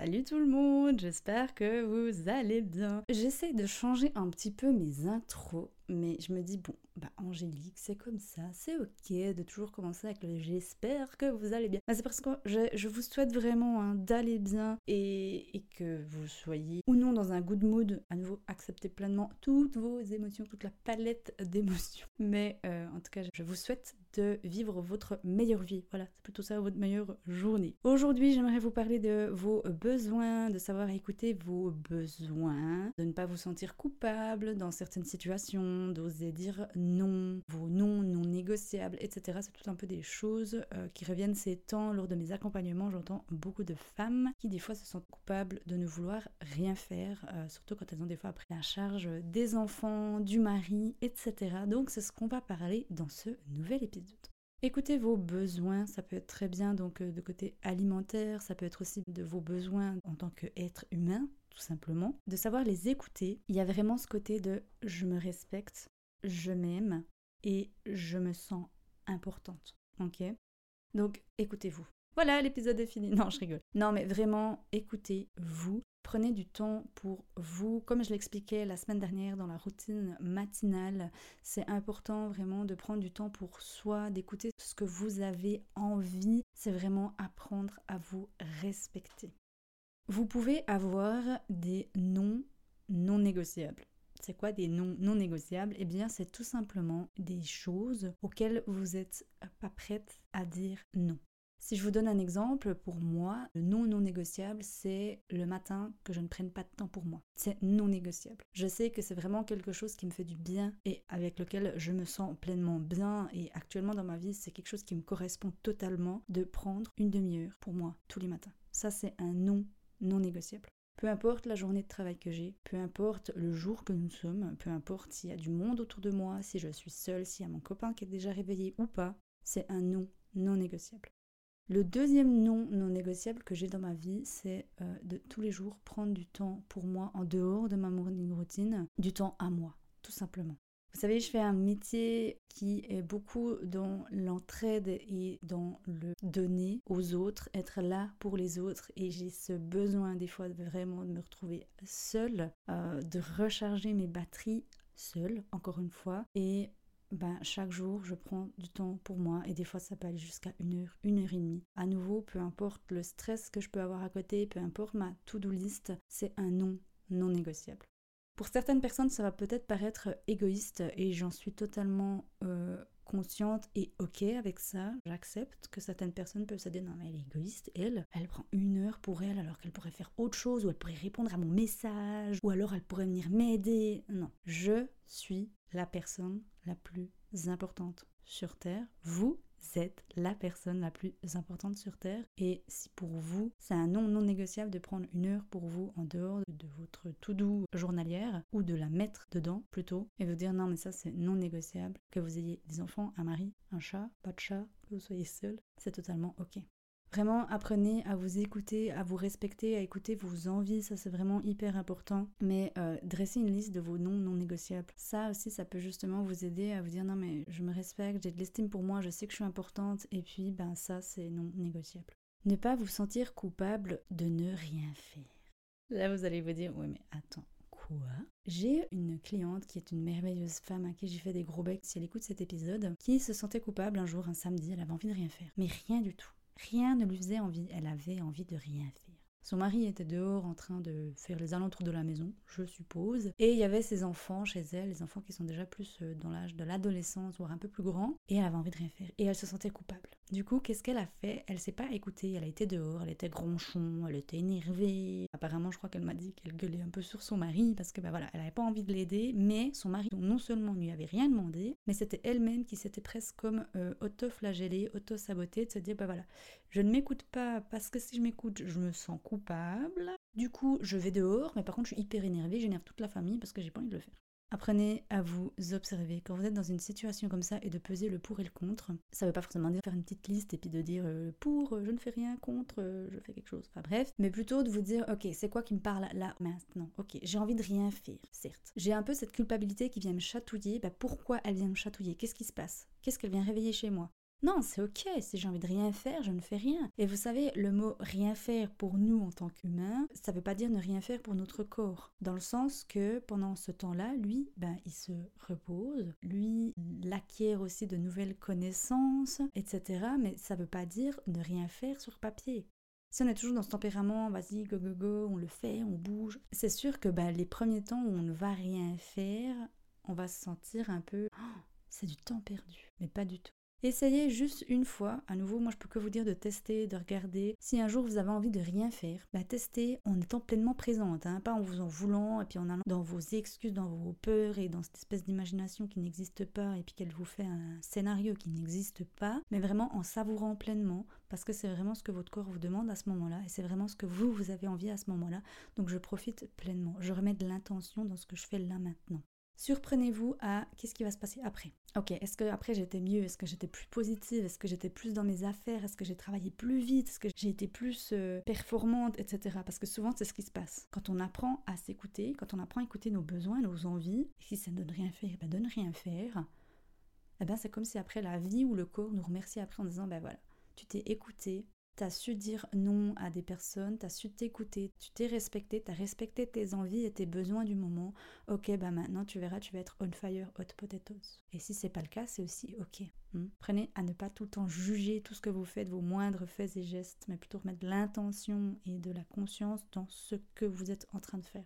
Salut tout le monde, j'espère que vous allez bien. J'essaie de changer un petit peu mes intros, mais je me dis, bon, bah Angélique, c'est comme ça, c'est ok de toujours commencer avec le j'espère que vous allez bien. Bah, c'est parce que je, vous souhaite vraiment hein, d'aller bien et, que vous soyez ou non dans un good mood. À nouveau, acceptez pleinement toutes vos émotions, toute la palette d'émotions. Mais euh, en tout cas, je vous souhaite de vivre votre meilleure vie. Voilà, c'est plutôt ça votre meilleure journée. Aujourd'hui, j'aimerais vous parler de vos besoins, de savoir écouter vos besoins, de ne pas vous sentir coupable dans certaines situations, d'oser dire non, vos non non négociables, etc. C'est tout un peu des choses euh, qui reviennent ces temps lors de mes accompagnements. J'entends beaucoup de femmes qui des fois se sentent coupables de ne vouloir rien faire, euh, surtout quand elles ont des fois pris la charge des enfants, du mari, etc. Donc c'est ce qu'on va parler dans ce nouvel épisode. Écoutez vos besoins, ça peut être très bien donc euh, de côté alimentaire, ça peut être aussi de vos besoins en tant qu'être humain, tout simplement. De savoir les écouter, il y a vraiment ce côté de je me respecte, je m'aime et je me sens importante. Ok? Donc écoutez-vous. Voilà, l'épisode est fini. Non, je rigole. Non, mais vraiment, écoutez-vous. Prenez du temps pour vous. Comme je l'expliquais la semaine dernière dans la routine matinale, c'est important vraiment de prendre du temps pour soi, d'écouter ce que vous avez envie. C'est vraiment apprendre à vous respecter. Vous pouvez avoir des non non négociables. C'est quoi des non non négociables? Eh bien, c'est tout simplement des choses auxquelles vous n'êtes pas prête à dire non. Si je vous donne un exemple, pour moi, le non non négociable, c'est le matin que je ne prenne pas de temps pour moi. C'est non négociable. Je sais que c'est vraiment quelque chose qui me fait du bien et avec lequel je me sens pleinement bien et actuellement dans ma vie, c'est quelque chose qui me correspond totalement de prendre une demi-heure pour moi tous les matins. Ça, c'est un non non négociable. Peu importe la journée de travail que j'ai, peu importe le jour que nous sommes, peu importe s'il y a du monde autour de moi, si je suis seule, s'il y a mon copain qui est déjà réveillé ou pas, c'est un non non négociable. Le deuxième non non négociable que j'ai dans ma vie, c'est euh, de tous les jours prendre du temps pour moi en dehors de ma morning routine, du temps à moi, tout simplement. Vous savez, je fais un métier qui est beaucoup dans l'entraide et dans le donner aux autres, être là pour les autres. Et j'ai ce besoin des fois vraiment de me retrouver seule, euh, de recharger mes batteries seule, encore une fois, et ben, chaque jour, je prends du temps pour moi et des fois ça peut aller jusqu'à une heure, une heure et demie. À nouveau, peu importe le stress que je peux avoir à côté, peu importe ma to-do list, c'est un non non négociable. Pour certaines personnes, ça va peut-être paraître égoïste et j'en suis totalement euh, consciente et ok avec ça. J'accepte que certaines personnes peuvent se dire non mais elle est égoïste, elle, elle prend une heure pour elle alors qu'elle pourrait faire autre chose ou elle pourrait répondre à mon message ou alors elle pourrait venir m'aider. Non, je suis la personne la plus importante sur Terre. Vous êtes la personne la plus importante sur Terre. Et si pour vous, c'est un non non négociable de prendre une heure pour vous en dehors de votre tout doux journalière, ou de la mettre dedans plutôt, et vous dire non mais ça c'est non négociable, que vous ayez des enfants, un mari, un chat, pas de chat, que vous soyez seul, c'est totalement ok. Vraiment, apprenez à vous écouter, à vous respecter, à écouter vos envies, ça c'est vraiment hyper important. Mais euh, dressez une liste de vos non non négociables. Ça aussi, ça peut justement vous aider à vous dire non mais je me respecte, j'ai de l'estime pour moi, je sais que je suis importante, et puis ben ça c'est non négociable. Ne pas vous sentir coupable de ne rien faire. Là vous allez vous dire oui mais attends, quoi? J'ai une cliente qui est une merveilleuse femme à qui j'ai fait des gros becs si elle écoute cet épisode, qui se sentait coupable un jour, un samedi, elle avait envie de rien faire. Mais rien du tout. Rien ne lui faisait envie, elle avait envie de rien faire. Son mari était dehors en train de faire les alentours de la maison, je suppose. Et il y avait ses enfants chez elle, les enfants qui sont déjà plus euh, dans l'âge de l'adolescence, voire un peu plus grands. Et elle avait envie de rien faire. Et elle se sentait coupable. Du coup, qu'est-ce qu'elle a fait? Elle s'est pas écoutée, elle a été dehors, elle était gronchon, elle était énervée. Apparemment, je crois qu'elle m'a dit qu'elle gueulait un peu sur son mari parce que ben voilà, elle avait pas envie de l'aider, mais son mari non seulement ne lui avait rien demandé, mais c'était elle-même qui s'était presque comme euh, auto-flagellée, auto-sabotée, de se dire bah voilà, je ne m'écoute pas parce que si je m'écoute, je me sens coupable. Du coup, je vais dehors, mais par contre, je suis hyper énervée, j'énerve toute la famille parce que j'ai pas envie de le faire. Apprenez à vous observer. Quand vous êtes dans une situation comme ça et de peser le pour et le contre, ça veut pas forcément dire faire une petite liste et puis de dire euh, pour, euh, je ne fais rien, contre, euh, je fais quelque chose. Enfin bref, mais plutôt de vous dire ok, c'est quoi qui me parle là maintenant? Ok, j'ai envie de rien faire, certes. J'ai un peu cette culpabilité qui vient me chatouiller. Bah, pourquoi elle vient me chatouiller? Qu'est-ce qui se passe? Qu'est-ce qu'elle vient réveiller chez moi? Non, c'est ok, si j'ai envie de rien faire, je ne fais rien. Et vous savez, le mot rien faire pour nous en tant qu'humains, ça ne veut pas dire ne rien faire pour notre corps. Dans le sens que pendant ce temps-là, lui, ben, il se repose, lui, il acquiert aussi de nouvelles connaissances, etc. Mais ça ne veut pas dire ne rien faire sur papier. Si on est toujours dans ce tempérament, vas-y, go, go, go, on le fait, on bouge, c'est sûr que ben, les premiers temps où on ne va rien faire, on va se sentir un peu... Oh, c'est du temps perdu. Mais pas du tout. Essayez juste une fois, à nouveau, moi je peux que vous dire de tester, de regarder. Si un jour vous avez envie de rien faire, bah testez en étant pleinement présente, hein, pas en vous en voulant et puis en allant dans vos excuses, dans vos peurs et dans cette espèce d'imagination qui n'existe pas et puis qu'elle vous fait un scénario qui n'existe pas, mais vraiment en savourant pleinement parce que c'est vraiment ce que votre corps vous demande à ce moment-là et c'est vraiment ce que vous, vous avez envie à ce moment-là. Donc je profite pleinement, je remets de l'intention dans ce que je fais là maintenant. Surprenez-vous à qu'est-ce qui va se passer après. Ok, est-ce que après j'étais mieux? Est-ce que j'étais plus positive? Est-ce que j'étais plus dans mes affaires? Est-ce que j'ai travaillé plus vite? Est-ce que j'ai été plus euh, performante, etc. Parce que souvent c'est ce qui se passe. Quand on apprend à s'écouter, quand on apprend à écouter nos besoins, nos envies, et si ça ne donne rien faire, ben donne rien faire. Eh ben c'est comme si après la vie ou le corps nous remercie après en disant ben voilà, tu t'es écouté, T'as su dire non à des personnes, t'as su t'écouter, tu t'es respecté, t'as respecté tes envies et tes besoins du moment. Ok, bah maintenant tu verras, tu vas être on fire, hot potatoes. Et si c'est pas le cas, c'est aussi ok. Hmm. Prenez à ne pas tout le temps juger tout ce que vous faites, vos moindres faits et gestes, mais plutôt remettre l'intention et de la conscience dans ce que vous êtes en train de faire.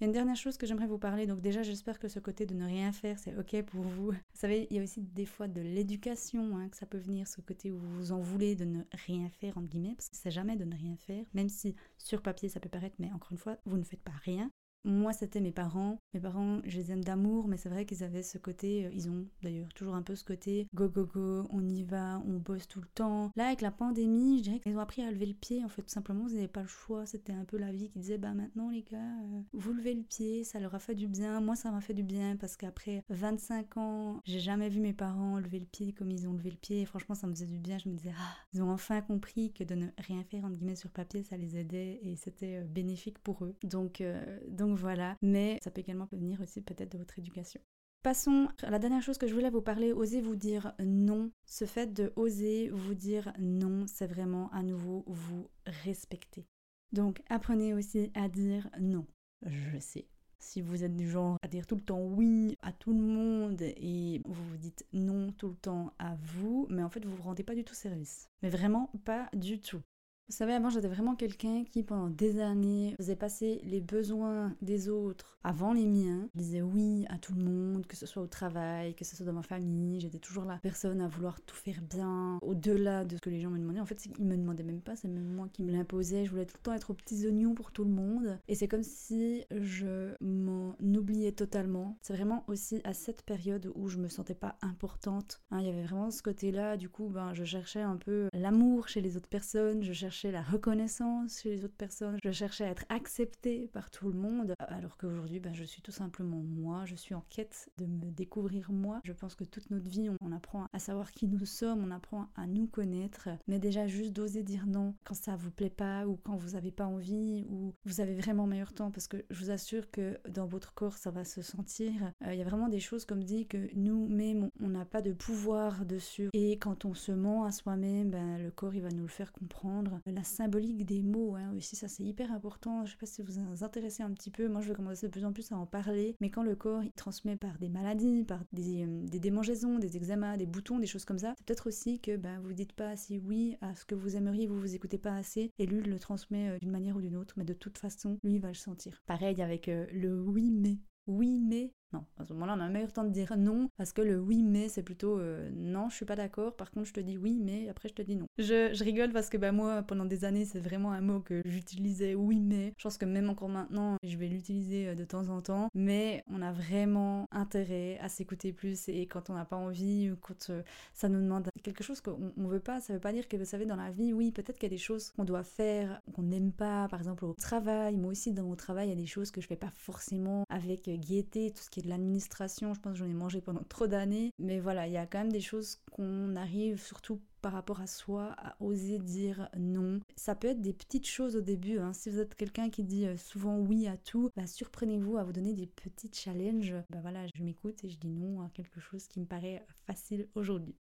Il y a une dernière chose que j'aimerais vous parler. Donc déjà, j'espère que ce côté de ne rien faire, c'est ok pour vous. Vous savez, il y a aussi des fois de l'éducation hein, que ça peut venir, ce côté où vous en voulez de ne rien faire, entre guillemets, parce que c'est jamais de ne rien faire, même si sur papier ça peut paraître, mais encore une fois, vous ne faites pas rien. Moi, c'était mes parents. Mes parents, je les aime d'amour, mais c'est vrai qu'ils avaient ce côté, euh, ils ont d'ailleurs toujours un peu ce côté go go go, on y va, on bosse tout le temps. Là, avec la pandémie, je dirais qu'ils ont appris à lever le pied. En fait, tout simplement, ils n'avaient pas le choix. C'était un peu la vie qui disait, bah maintenant, les gars, euh, vous levez le pied, ça leur a fait du bien. Moi, ça m'a fait du bien parce qu'après 25 ans, j'ai jamais vu mes parents lever le pied comme ils ont levé le pied. Et franchement, ça me faisait du bien. Je me disais, ah, ils ont enfin compris que de ne rien faire, entre guillemets, sur papier, ça les aidait et c'était euh, bénéfique pour eux. Donc, donc voilà. Mais ça peut également venir aussi peut-être de votre éducation. Passons à la dernière chose que je voulais vous parler, osez vous dire non. Ce fait de oser vous dire non, c'est vraiment à nouveau vous respecter. Donc apprenez aussi à dire non. Je sais. Si vous êtes du genre à dire tout le temps oui à tout le monde et vous vous dites non tout le temps à vous, mais en fait vous vous rendez pas du tout service. Mais vraiment pas du tout. Vous savez, avant, j'étais vraiment quelqu'un qui, pendant des années, faisait passer les besoins des autres avant les miens. Je disais oui à tout le monde, que ce soit au travail, que ce soit dans ma famille. J'étais toujours la personne à vouloir tout faire bien, au-delà de ce que les gens me demandaient. En fait, ils me demandaient même pas, c'est même moi qui me l'imposais. Je voulais tout le temps être aux petits oignons pour tout le monde. Et c'est comme si je m'en oubliais totalement. C'est vraiment aussi à cette période où je me sentais pas importante. Hein, il y avait vraiment ce côté-là. Du coup, ben, je cherchais un peu l'amour chez les autres personnes. Je cherchais la reconnaissance chez les autres personnes, je cherchais à être acceptée par tout le monde, alors qu'aujourd'hui, ben, je suis tout simplement moi, je suis en quête de me découvrir moi. Je pense que toute notre vie, on, apprend à savoir qui nous sommes, on apprend à nous connaître, mais déjà juste d'oser dire non quand ça vous plaît pas ou quand vous n'avez pas envie ou vous avez vraiment meilleur temps, parce que je vous assure que dans votre corps, ça va se sentir. Euh, il y a vraiment des choses comme dit que nous-mêmes, on n'a pas de pouvoir dessus. Et quand on se ment à soi-même, ben, le corps, il va nous le faire comprendre la symbolique des mots hein, aussi, ça c'est hyper important. Je sais pas si vous vous intéressez un petit peu, moi je vais commencer de plus en plus à en parler, mais quand le corps il transmet par des maladies, par des, euh, démangeaisons, des eczémas, des boutons, des choses comme ça, c'est peut-être aussi que bah, vous dites pas assez oui à ce que vous aimeriez, vous vous écoutez pas assez, et lui le transmet euh, d'une manière ou d'une autre, mais de toute façon, lui il va le sentir. Pareil avec euh, le oui mais. Oui mais Non, à ce moment-là, on a un meilleur temps de dire non parce que le oui mais c'est plutôt euh, non, je suis pas d'accord. Par contre, je te dis oui mais après je te dis non. Je, rigole parce que bah moi pendant des années c'est vraiment un mot que j'utilisais oui mais. Je pense que même encore maintenant je vais l'utiliser euh, de temps en temps. Mais on a vraiment intérêt à s'écouter plus et quand on n'a pas envie ou quand euh, ça nous demande quelque chose qu'on on veut pas, ça veut pas dire que vous savez dans la vie oui peut-être qu'il y a des choses qu'on doit faire qu'on n'aime pas. Par exemple au travail, moi aussi dans mon travail il y a des choses que je fais pas forcément avec gaieté, tout ce qui est de l'administration, je pense que j'en ai mangé pendant trop d'années. Mais voilà, il y a quand même des choses qu'on arrive, surtout par rapport à soi, à oser dire non. Ça peut être des petites choses au début. Hein. Si vous êtes quelqu'un qui dit euh, souvent oui à tout, bah, surprenez-vous à vous donner des petits challenges. Bah voilà, je m'écoute et je dis non à quelque chose qui me paraît facile aujourd'hui.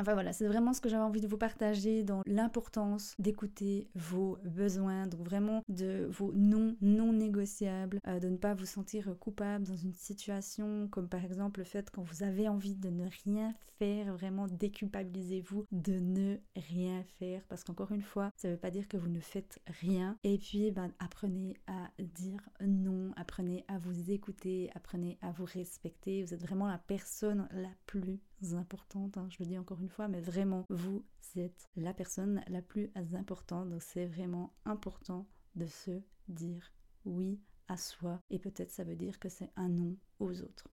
Enfin voilà, c'est vraiment ce que j'avais envie de vous partager dans l'importance d'écouter vos besoins, donc vraiment de vos non non négociables, euh, de ne pas vous sentir coupable dans une situation comme par exemple le fait quand vous avez envie de ne rien faire, vraiment déculpabilisez-vous de ne rien faire parce qu'encore une fois, ça ne veut pas dire que vous ne faites rien. Et puis ben, apprenez à dire non, apprenez à vous écouter, apprenez à vous respecter. Vous êtes vraiment la personne la plus importante, hein, je le dis encore une fois, mais vraiment, vous êtes la personne la plus importante. Donc c'est vraiment important de se dire oui à soi. Et peut-être ça veut dire que c'est un non aux autres.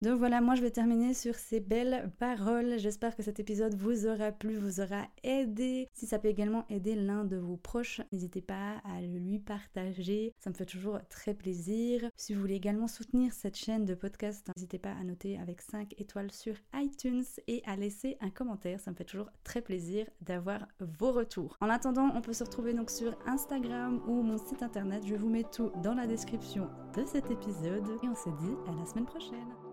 Donc voilà, moi je vais terminer sur ces belles paroles. J'espère que cet épisode vous aura plu, vous aura aidé. Si ça peut également aider l'un de vos proches, n'hésitez pas à le lui partager. Ça me fait toujours très plaisir. Si vous voulez également soutenir cette chaîne de podcast, n'hésitez pas à noter avec 5 étoiles sur iTunes et à laisser un commentaire. Ça me fait toujours très plaisir d'avoir vos retours. En attendant, on peut se retrouver donc sur Instagram ou mon site internet. Je vous mets tout dans la description de cet épisode et on se dit à la semaine prochaine.